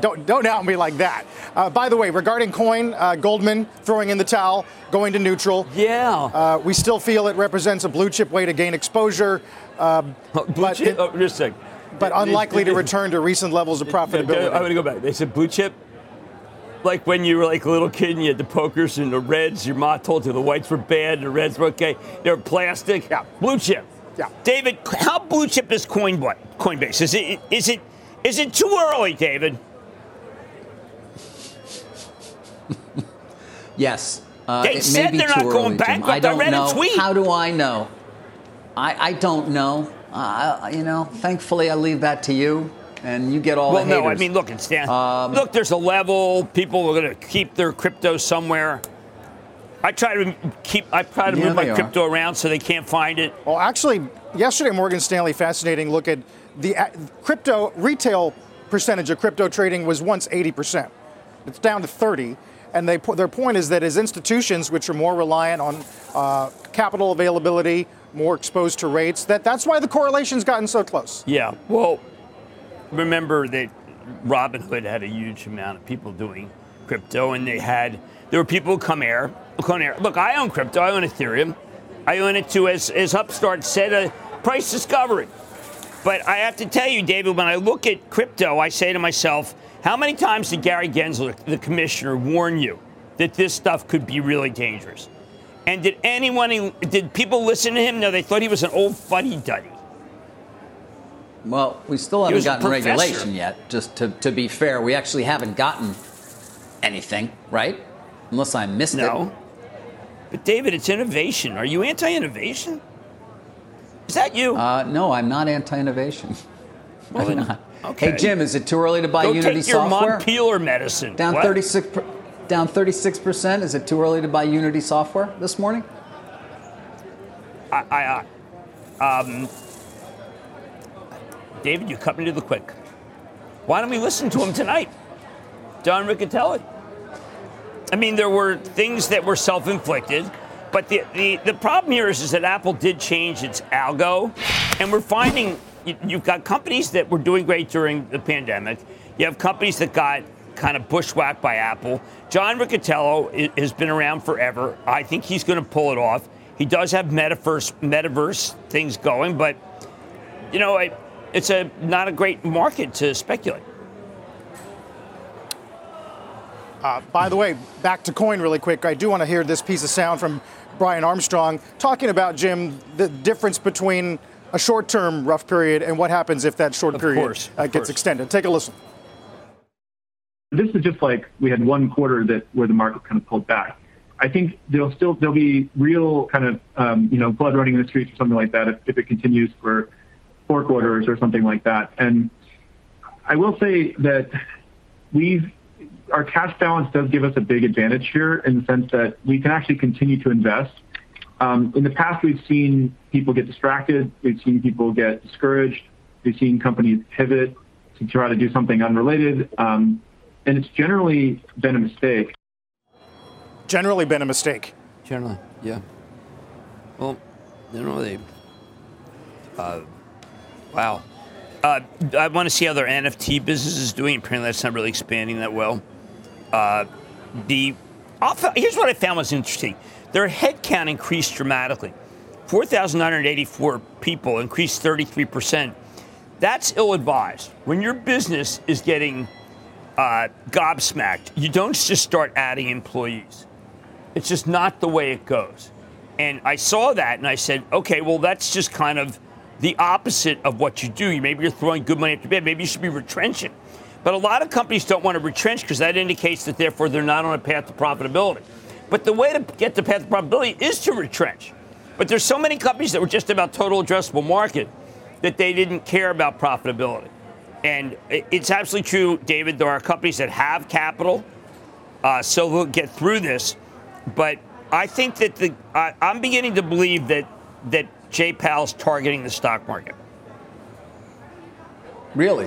Speaker 2: Don't don't out me like that. Uh, by the way, regarding coin, uh, Goldman throwing in the towel, going to neutral.
Speaker 1: Yeah.
Speaker 2: Uh, we still feel it represents a blue chip way to gain exposure, uh,
Speaker 1: Blue
Speaker 2: but
Speaker 1: chip?
Speaker 2: it-
Speaker 1: oh, just a second.
Speaker 2: But
Speaker 1: They-
Speaker 2: unlikely
Speaker 1: they-
Speaker 2: to return to recent levels of profitability.
Speaker 1: I'm going to go back. They said blue chip. Like when you were like a little kid and you had the pokers and the reds, your mom told you the whites were bad, the reds were okay. They were plastic.
Speaker 2: Yeah.
Speaker 1: Blue chip.
Speaker 2: Yeah.
Speaker 1: David, how blue chip is Coinbase? Coinbase is it is it is it too early, David?
Speaker 3: Yes. Uh,
Speaker 1: they said they're not going
Speaker 3: early, Jim.
Speaker 1: bankrupt.
Speaker 3: I
Speaker 1: I
Speaker 3: don't
Speaker 1: read a
Speaker 3: know.
Speaker 1: tweet.
Speaker 3: How do I know? I, I don't know. Uh, you know, thankfully I leave that to you, and you get all
Speaker 1: Well,
Speaker 3: the
Speaker 1: no, I mean, look, it's down.
Speaker 3: Um,
Speaker 1: look, there's a level. People are going to keep their crypto somewhere. I try to keep. I try to
Speaker 3: Yeah,
Speaker 1: move my
Speaker 3: they are.
Speaker 1: crypto around so they can't find it.
Speaker 2: Well, actually, yesterday Morgan Stanley fascinating look at the uh, crypto retail percentage of crypto trading was once 80%. It's down to 30. And they, their point is that as institutions, which are more reliant on uh, capital availability, more exposed to rates, that that's why the correlation's gotten so close.
Speaker 1: Yeah. Well, remember that Robinhood had a huge amount of people doing crypto, and they had there were people who come here, come here. Look, I own crypto. I own Ethereum. I own it too, as as Upstart said, a price discovery. But I have to tell you, David, when I look at crypto, I say to myself, how many times did Gary Gensler, the commissioner, warn you that this stuff could be really dangerous? And did anyone, did people listen to him? No, they thought he was an old fuddy duddy.
Speaker 3: well, we still haven't gotten regulation yet. Just to, to be fair, we actually haven't gotten anything, right? Unless I missed it.
Speaker 1: No. But David, it's innovation. Are you anti-innovation? Is that you?
Speaker 3: Uh, no, I'm not anti-innovation.
Speaker 1: well,
Speaker 3: I'm not.
Speaker 1: okay.
Speaker 3: Hey, Jim, is it too early to buy
Speaker 1: Go
Speaker 3: Unity
Speaker 1: take your
Speaker 3: software?
Speaker 1: Montpelier medicine.
Speaker 3: Down
Speaker 1: What?
Speaker 3: 36 per, down 36%. Is it too early to buy Unity software this morning?
Speaker 1: I, I, I, um, David, you cut me to the quick. Why don't we listen to him tonight? Don Riccitiello. I mean, there were things that were self-inflicted, but the, the, the problem here is, is that Apple did change its algo, and we're finding you, you've got companies that were doing great during the pandemic. You have companies that got kind of bushwhacked by Apple. John Riccitiello has been around forever. I think he's going to pull it off. He does have metaverse metaverse things going, but you know, I, it's a not a great market to speculate.
Speaker 2: Uh, by the way, back to coin really quick. I do want to hear this piece of sound from Brian Armstrong talking about, Jim, the difference between a short term rough period and what happens if that short
Speaker 1: Of
Speaker 2: period
Speaker 1: course,
Speaker 2: uh, gets
Speaker 1: course.
Speaker 2: extended. Take a listen.
Speaker 6: This is just like we had one quarter that where the market kind of pulled back. I think there'll still there'll be real kind of um, you know blood running in the streets or something like that if, if it continues for four quarters or something like that. And I will say that we've our cash balance does give us a big advantage here in the sense that we can actually continue to invest. Um, in the past, we've seen people get distracted. We've seen people get discouraged. We've seen companies pivot to try to do something unrelated. Um, and it's generally been a mistake.
Speaker 2: Generally been a mistake.
Speaker 1: Generally, yeah. Well, you know they. Uh, wow. Uh, I want to see how their NFT business is doing. Apparently, that's not really expanding that well. Uh, the I'll here's what I found was interesting. Their headcount increased dramatically. 4,984 people increased 33 percent. That's ill-advised. When your business is getting uh, gobsmacked, you don't just start adding employees. It's just not the way it goes. And I saw that and I said, okay, well, that's just kind of the opposite of what you do. Maybe you're throwing good money after bad. Maybe you should be retrenching. But a lot of companies don't want to retrench because that indicates that therefore they're not on a path to profitability. But the way to get the path to profitability is to retrench. But there's so many companies that were just about total addressable market that they didn't care about profitability. And it's absolutely true, David. There are companies that have capital, uh, so they'll get through this. But I think that the I, I'm beginning to believe that that Jay Powell's targeting the stock market.
Speaker 3: Really?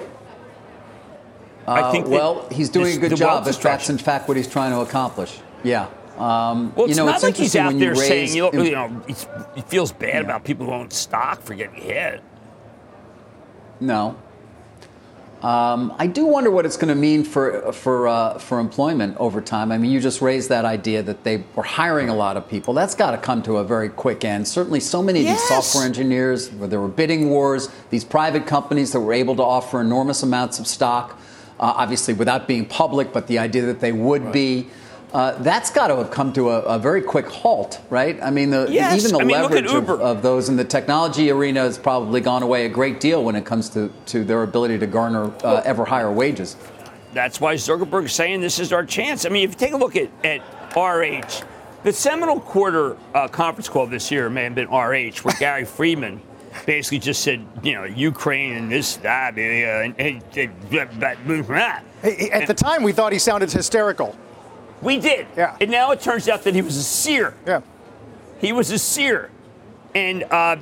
Speaker 1: I think
Speaker 3: Uh, well, he's doing
Speaker 1: this-
Speaker 3: a good job if that's in fact what he's trying to accomplish. Yeah. Um,
Speaker 1: Well, it's
Speaker 3: you know,
Speaker 1: not
Speaker 3: it's
Speaker 1: like he's out there saying, you know, you know it's, he feels bad about people who own stock for getting hit.
Speaker 3: No. Um, I do wonder what it's going to mean for for uh, for employment over time. I mean, you just raised that idea that they were hiring a lot of people. That's got to come to a very quick end. Certainly, so many of these software engineers, where there were bidding wars, these private companies that were able to offer enormous amounts of stock, uh, obviously without being public, but the idea that they would be. Uh, that's got to have come to a, a very quick halt, right? I mean, the,
Speaker 1: Yes.
Speaker 3: even the
Speaker 1: I mean,
Speaker 3: leverage of, of those in the technology arena has probably gone away a great deal when it comes to, to their ability to garner uh, ever higher wages.
Speaker 1: That's why Zuckerberg's saying this is our chance. I mean, if you take a look at, at RH, the seminal quarter uh, conference call this year may have been RH, where Gary Friedman basically just said, you know, Ukraine and this, that, uh, and, and, and, and,
Speaker 2: Hey, At the time, we thought he sounded hysterical.
Speaker 1: We did.
Speaker 2: Yeah.
Speaker 1: And now it turns out that he was a seer.
Speaker 2: Yeah.
Speaker 1: He was a seer. And uh,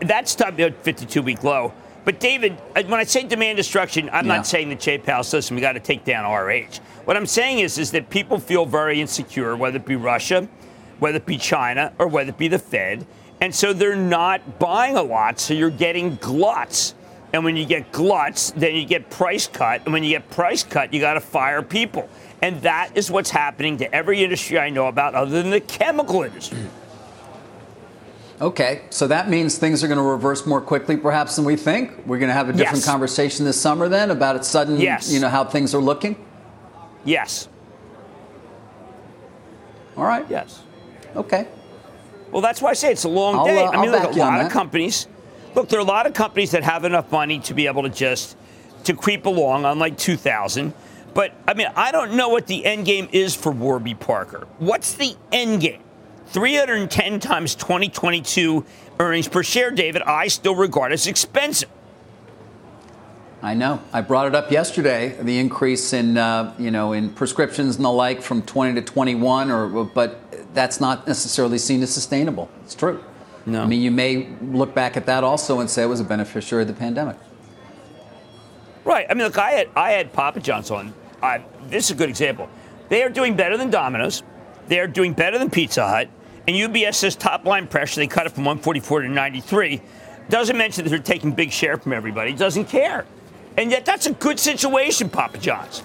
Speaker 1: that's top 52 week low. But David, uh, when I say demand destruction, I'm
Speaker 3: Yeah.
Speaker 1: not saying that Jay Powell says we got to take down RH. What I'm saying is, is that people feel very insecure, whether it be Russia, whether it be China, or whether it be the Fed. And so they're not buying a lot, so you're getting gluts. And when you get gluts, then you get price cut. And when you get price cut, you got to fire people. And that is what's happening to every industry I know about other than the chemical industry.
Speaker 3: Okay, so that means things are going to reverse more quickly, perhaps, than we think. We're going to have a different
Speaker 1: Yes.
Speaker 3: conversation this summer, then, about it sudden,
Speaker 1: Yes.
Speaker 3: you know, how things are looking.
Speaker 1: Yes.
Speaker 3: All right.
Speaker 1: Yes.
Speaker 3: Okay.
Speaker 1: Well, that's why I say it's a long
Speaker 3: I'll,
Speaker 1: day.
Speaker 3: uh,
Speaker 1: I mean, look, a lot of
Speaker 3: that.
Speaker 1: companies. Look, there are a lot of companies that have enough money to be able to just to creep along, unlike 2000. But I mean, I don't know what the end game is for Warby Parker. What's the end game? 310 times 2022 earnings per share, David. I still regard as expensive.
Speaker 3: I know. I brought it up yesterday. The increase in uh, you know in prescriptions and the like from 20 to 21, or but that's not necessarily seen as sustainable. It's true.
Speaker 1: No.
Speaker 3: I mean, you may look back at that also and say it was a beneficiary of the pandemic.
Speaker 1: Right. I mean, look, I had I had Papa John's on. This is a good example. They are doing better than Domino's. They are doing better than Pizza Hut. And UBS says top line pressure. They cut it from 144 to 93. Doesn't mention that they're taking big share from everybody. Doesn't care. And yet that's a good situation, Papa John's.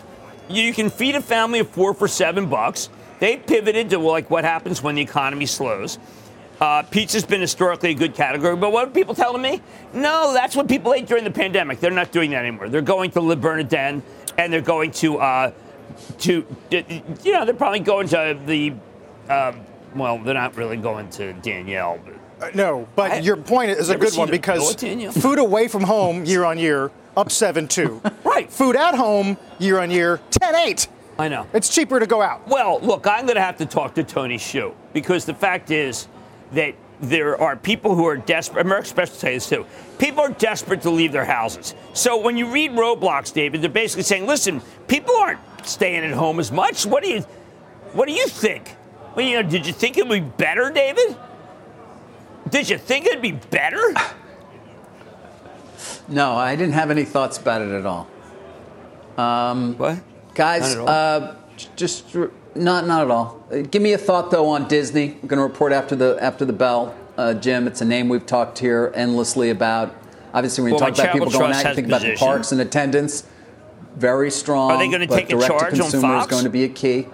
Speaker 1: You can feed a family of four for seven bucks. They pivoted to like what happens when the economy slows. Uh, pizza's been historically a good category, but what are people telling me? No, that's what people ate during the pandemic. They're not doing that anymore. They're going to Le Bernardin, and they're going to, uh, to, you know, they're probably going to the, um, well, they're not really going to Daniel, but
Speaker 2: Uh, no, but
Speaker 1: I-
Speaker 2: your point is a good one because food away from home year on year up 7 2.
Speaker 1: Right.
Speaker 2: Food at home year on year 10 8.
Speaker 1: I know.
Speaker 2: It's cheaper to go out.
Speaker 1: Well, look, I'm going to have to talk to Tony Xu because the fact is that there are people who are desperate. American Express will you this too. People are desperate to leave their houses. So when you read Roblox, David, they're basically saying, "Listen, people aren't staying at home as much. What do you, what do you think? Well, you know, did you think it would be better, David? Did you think it'd be better?
Speaker 3: No, I didn't have any thoughts about it at all.
Speaker 1: What?
Speaker 3: Guys,
Speaker 1: all.
Speaker 3: uh, just r- not not at all. Uh, give me a thought though on Disney. I'm going to report after the after the bell. Uh, Jim, it's a name we've talked here endlessly about. Obviously, when you
Speaker 1: Well,
Speaker 3: talk about people going out, you think about the parks and attendance. Very strong.
Speaker 1: Are they gonna take a
Speaker 3: to
Speaker 1: charge on
Speaker 3: consumer is going to be a key.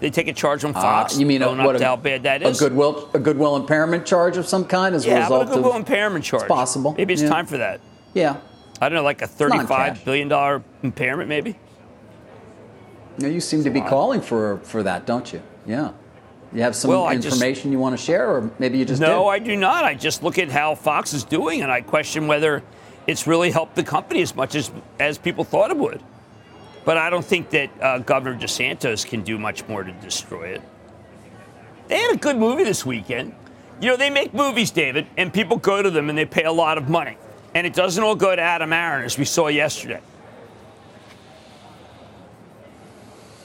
Speaker 1: They take a charge on
Speaker 3: Uh,
Speaker 1: Fox.
Speaker 3: you mean a, what a,
Speaker 1: how bad that is?
Speaker 3: a goodwill a goodwill impairment charge of some kind as a
Speaker 1: yeah, about
Speaker 3: result
Speaker 1: a goodwill
Speaker 3: of
Speaker 1: impairment charge?
Speaker 3: possible,
Speaker 1: Maybe it's
Speaker 3: yeah.
Speaker 1: time for that.
Speaker 3: yeah.
Speaker 1: I don't know, like a thirty-five billion dollar impairment, maybe.
Speaker 3: No, you seem to be calling for for that, don't you? Yeah. You have some
Speaker 1: Well, I just-
Speaker 3: information you want to share, or maybe you just
Speaker 1: No,
Speaker 3: did.
Speaker 1: I do not. I just look at how Fox is doing, and I question whether it's really helped the company as much as as people thought it would. But I don't think that uh, Governor DeSantis can do much more to destroy it. They had a good movie this weekend. You know, they make movies, David, and people go to them and they pay a lot of money. And it doesn't all go to Adam Aron, as we saw yesterday.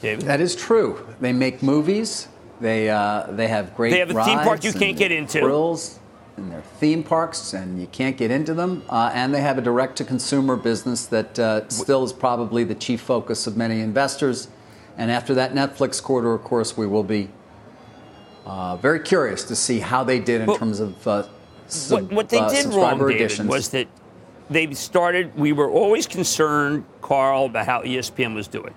Speaker 1: David?
Speaker 3: That is true. They make movies. They uh, they have great.
Speaker 1: They have a theme park you can't get into.
Speaker 3: Thrills and their theme parks, and you can't get into them. Uh, and they have a direct-to-consumer business that uh, still is probably the chief focus of many investors. And after that Netflix quarter, of course, we will be uh, very curious to see how they did in
Speaker 1: Well,
Speaker 3: terms of uh, sub-
Speaker 1: what, what they
Speaker 3: uh,
Speaker 1: did wrong, David,
Speaker 3: additions.
Speaker 1: was that they started. We were always concerned, Carl, about how ESPN was doing.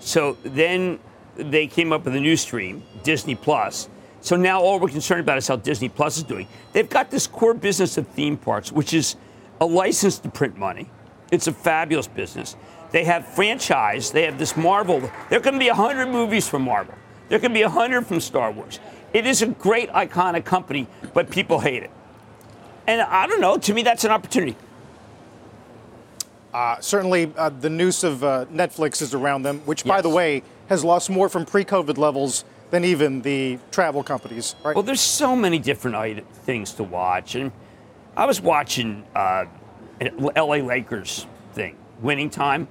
Speaker 1: So then they came up with a new stream, Disney Plus. So now all we're concerned about is how Disney Plus is doing. They've got this core business of theme parks, which is a license to print money. It's a fabulous business. They have franchise. They have this Marvel. There can be 100 movies from Marvel. There can be 100 from Star Wars. It is a great, iconic company, but people hate it. And I don't know. To me, that's an opportunity.
Speaker 2: Uh, certainly, uh, the noose of uh, Netflix is around them, which, by the way, has lost more from pre-COVID levels than even the travel companies. Right?
Speaker 1: Well, there's so many different ite- things to watch, and I was watching uh, an L.A. Lakers thing, winning time.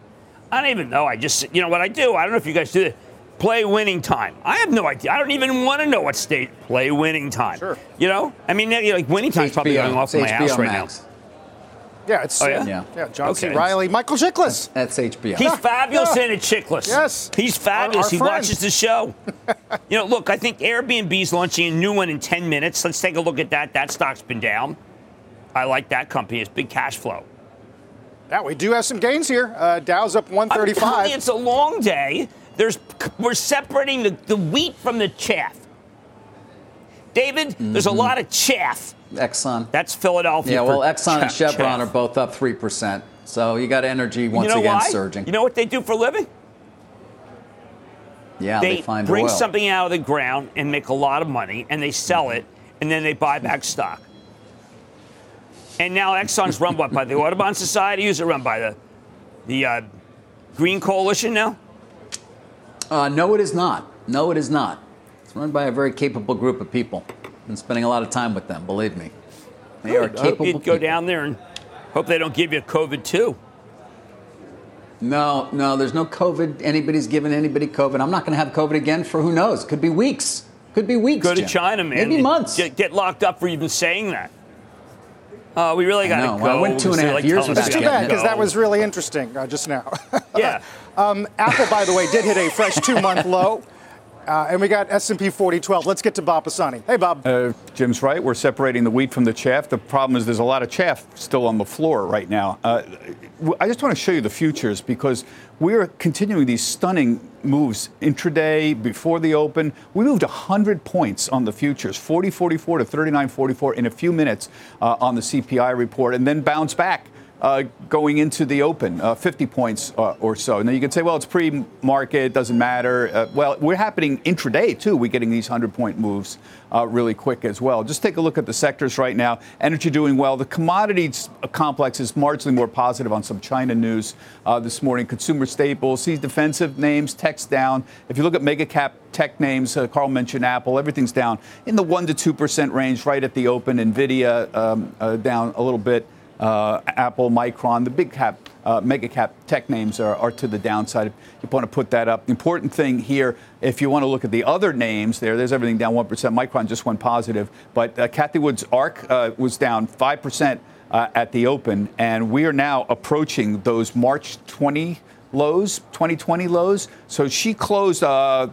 Speaker 1: I don't even know. I just, you know what I do? I don't know if you guys do it. Play winning time. I have no idea. I don't even want to know what state. Play winning time.
Speaker 2: Sure.
Speaker 1: You know, I mean, like winning time's probably
Speaker 3: HBO.
Speaker 1: going off
Speaker 3: It's
Speaker 1: in my house
Speaker 3: HBO
Speaker 1: right
Speaker 3: Max.
Speaker 2: Yeah, it's
Speaker 1: Oh, yeah?
Speaker 3: Yeah.
Speaker 2: yeah. John C.
Speaker 1: Okay.
Speaker 2: Reilly, Michael Chiklis.
Speaker 3: That's HBO.
Speaker 1: He's fabulous
Speaker 2: Yeah.
Speaker 1: in it, Chiklis.
Speaker 2: Yes.
Speaker 1: He's fabulous.
Speaker 2: Our- our
Speaker 1: he
Speaker 2: friend.
Speaker 1: watches the show. you know, look, I think Airbnb's launching a new one in 10 minutes. Let's take a look at that. That stock's been down. I like that company. It's big cash flow.
Speaker 2: Yeah, we do have some gains here. Uh, Dow's up 135.
Speaker 1: you, it's a long day. There's we're separating the, the wheat from the chaff. David, there's a
Speaker 3: Mm-hmm.
Speaker 1: lot of chaff.
Speaker 3: Exxon.
Speaker 1: That's Philadelphia.
Speaker 3: Yeah, well, Exxon and Chevron are both up 3%. So you got energy once
Speaker 1: you know
Speaker 3: again
Speaker 1: why?
Speaker 3: surging.
Speaker 1: You know what they do for a living?
Speaker 3: yeah,
Speaker 1: they,
Speaker 3: they,
Speaker 1: bring
Speaker 3: oil.
Speaker 1: something out of the ground and make a lot of money, and they sell it, and then they buy back stock. And now Exxon's run what by the Audubon Society? Who's it run by the the uh, Green Coalition now?
Speaker 3: Uh, no, it is not. No, it is not. It's run by a very capable group of people. Been spending a lot of time with them, believe me. They are
Speaker 1: Good. I hope
Speaker 3: capable.
Speaker 1: you go
Speaker 3: people.
Speaker 1: down there and hope they don't give you COVID too.
Speaker 3: No, no, there's no COVID. Anybody's giving anybody COVID. I'm not going to have COVID again for who knows. Could be weeks. Could be weeks.
Speaker 1: Go to
Speaker 3: Jim.
Speaker 1: China, man.
Speaker 3: Maybe months.
Speaker 1: Get, get locked up for even saying that. Uh, we really got to go.
Speaker 3: Well, I went two and a
Speaker 1: They
Speaker 3: half
Speaker 1: like
Speaker 3: years
Speaker 1: telling
Speaker 3: without
Speaker 1: we
Speaker 2: Too bad, because that was really interesting uh, just now.
Speaker 1: yeah.
Speaker 2: um, Apple, by the way, did hit a fresh two-month low. Uh, and we got S&P 4012. Let's get to Bob Pisani. Hey, Bob.
Speaker 7: Uh, Jim's right. We're separating the wheat from the chaff. The problem is there's a lot of chaff still on the floor right now. Uh, I just want to show you the futures because we're continuing these stunning moves intraday before the open. We moved 100 points on the futures, 40 44 to 39 44 in a few minutes uh, on the CPI report, and then bounce back. Uh, going into the open, uh, 50 points uh, or so. Now you could say, well, it's pre-market, doesn't matter. Uh, well, we're happening intraday too. We're getting these 100-point moves uh, really quick as well. Just take a look at the sectors right now. Energy doing well. The commodities complex is marginally more positive on some China news uh, this morning. Consumer staples, sees defensive names, tech's down. If you look at mega cap tech names, Carl mentioned Apple, everything's down in the one to two percent range right at the open. Nvidia um, down a little bit uh, Apple, Micron, the big cap, uh, mega cap tech names are, are to the downside. You want to put that up, important thing here, if you want to look at the other names there, there's everything down 1%. Micron just went positive, but uh, Cathie Wood's ARK uh, was down 5% uh, at the open, and we are now approaching those March 20 lows, 2020 lows. So she closed uh,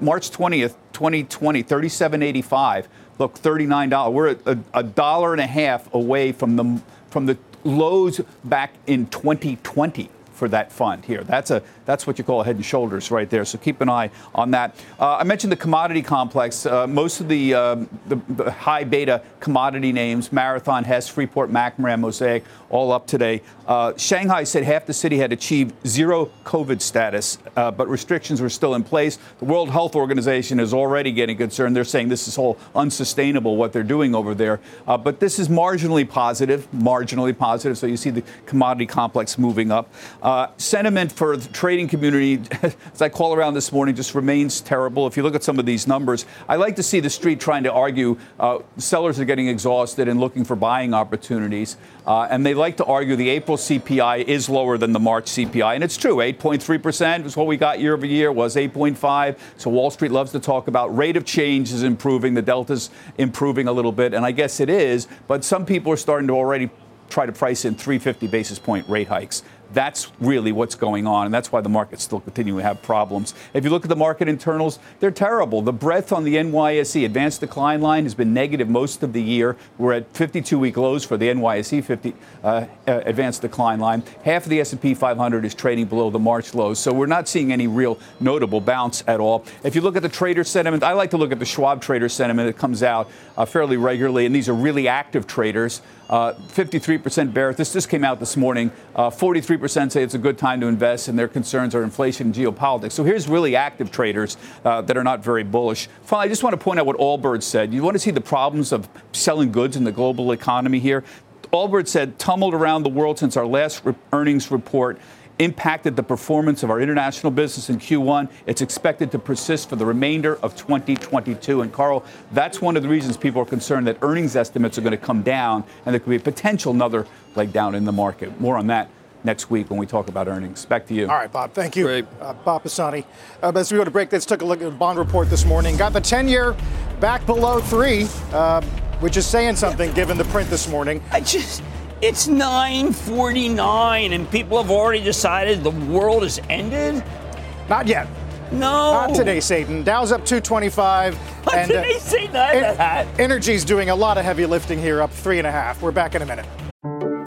Speaker 7: March 20th, 2020, 37.85. Look, $39. We're a, a dollar and a half away from the from the lows back in 2020 for that fund here. That's a that's what you call a head and shoulders right there. So keep an eye on that. Uh, I mentioned the commodity complex. Uh, most of the, um, the the high beta commodity names, Marathon, Hess, Freeport, McMoRan, Mosaic, all up today. Uh, Shanghai said half the city had achieved zero COVID status, uh, but restrictions were still in place. The World Health Organization is already getting concerned. They're saying this is all unsustainable what they're doing over there. Uh, but this is marginally positive, marginally positive. So you see the commodity complex moving up. Uh, sentiment for the trading community, as I call around this morning, just remains terrible. If you look at some of these numbers, I like to see the street trying to argue uh, sellers are getting exhausted and looking for buying opportunities. Uh, and they like to argue the April CPI is lower than the March CPI. And it's true, 8.3% is what we got year over year, was 8.5. So Wall Street loves to talk about rate of change is improving, the delta's improving a little bit. And I guess it is, but some people are starting to already try to price in 350 basis point rate hikes. That's really what's going on, and that's why the markets still continue to have problems. If you look at the market internals, they're terrible. The breadth on the NYSE advanced decline line has been negative most of the year. We're at 52-week lows for the NYSE 50 uh, uh, advanced decline line. Half of the S&P 500 is trading below the March lows, so we're not seeing any real notable bounce at all. If you look at the trader sentiment, I like to look at the Schwab trader sentiment. It comes out uh, fairly regularly, and these are really active traders. Uh, 53% bearish. This just came out this morning. Uh, 43 40% say it's a good time to invest, and their concerns are inflation and geopolitics. So here's really active traders uh, that are not very bullish. Finally, I just want to point out what Allbirds said. You want to see the problems of selling goods in the global economy here? Allbirds said, tumbled around the world since our last re- earnings report impacted the performance of our international business in Q1. It's expected to persist for the remainder of 2022. And Carl, that's one of the reasons people are concerned that earnings estimates are going to come down and there could be a potential another leg down in the market. More on that next week when we talk about earnings. Back to you.
Speaker 2: All right, Bob. Thank you. Uh, Bob Pisani. Uh, as we go to break, let's take a look at the bond report this morning. Got the 10 year back below three, uh, which is saying something given the print this morning.
Speaker 1: I just. It's 9:49, and people have already decided the world has ended.
Speaker 2: Not yet.
Speaker 1: No.
Speaker 2: Not today, Satan. Dow's up 225.
Speaker 1: Not
Speaker 2: and uh,
Speaker 1: today, Satan. I had that.
Speaker 2: Energy's doing a lot of heavy lifting here, up three and a half. We're back in a minute.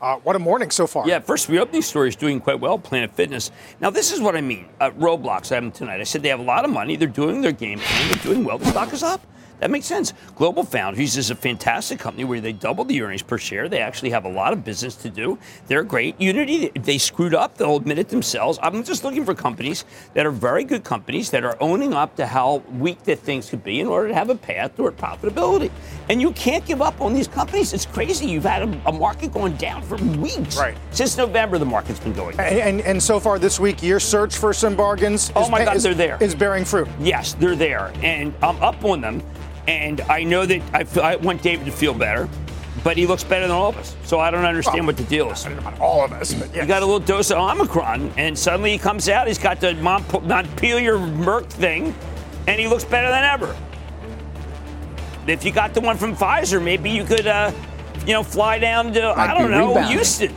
Speaker 2: Uh, what a morning so far.
Speaker 1: Yeah, first we reopening story is doing quite well, Planet Fitness. Now, this is what I mean. Uh, Roblox, I have them tonight. I said they have a lot of money. They're doing their game plan. They're doing well. The stock is up. That makes sense. Global Foundries is a fantastic company where they doubled the earnings per share. They actually have a lot of business to do. They're great. Unity, they screwed up. They'll admit it themselves. I'm just looking for companies that are very good companies that are owning up to how weak that things could be in order to have a path toward profitability. And you can't give up on these companies. It's crazy. You've had a, a market going down for weeks.
Speaker 2: Right.
Speaker 1: Since November, the market's been going down.
Speaker 2: And, and, and so far this week, your search for some bargains
Speaker 1: Oh
Speaker 2: is,
Speaker 1: my God,
Speaker 2: is,
Speaker 1: they're there.
Speaker 2: is bearing fruit.
Speaker 1: Yes, they're there, and I'm up on them. And I know that I, feel, I want David to feel better, but he looks better than all of us. So I don't understand
Speaker 2: Well,
Speaker 1: what the deal is.
Speaker 2: I don't know about all of us, but.
Speaker 1: He got a little dose of Omicron, and suddenly he comes out. He's got the Mont- Montpelier Merck thing, and he looks better than ever. If you got the one from Pfizer, maybe you could, uh, you know, fly down to I
Speaker 3: Might
Speaker 1: don't know
Speaker 3: rebounding.
Speaker 1: Houston.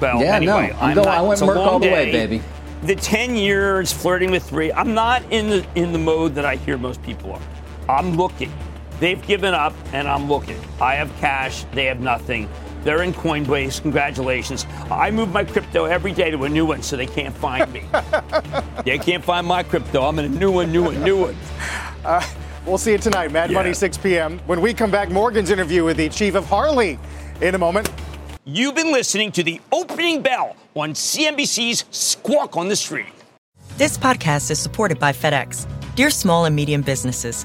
Speaker 1: Well,
Speaker 3: Yeah,
Speaker 1: anyway,
Speaker 3: I'm
Speaker 1: I'm
Speaker 3: going-
Speaker 1: not,
Speaker 3: I went Merck all the way, baby.
Speaker 1: The 10 years flirting with three. I'm not in the in the mode that I hear most people are. I'm looking. They've given up, and I'm looking. I have cash. They have nothing. They're in Coinbase. Congratulations. I move my crypto every day to a new one, so they can't find me. they can't find my crypto. I'm in a new one, new one, new one.
Speaker 2: Uh, we'll see you tonight, Mad
Speaker 1: Yeah.
Speaker 2: Money, 6 p.m. When we come back, Morgan's interview with the chief of Harley in a moment.
Speaker 1: You've been listening to the opening bell on CNBC's Squawk on the Street.
Speaker 8: This podcast is supported by FedEx. Dear small and medium businesses,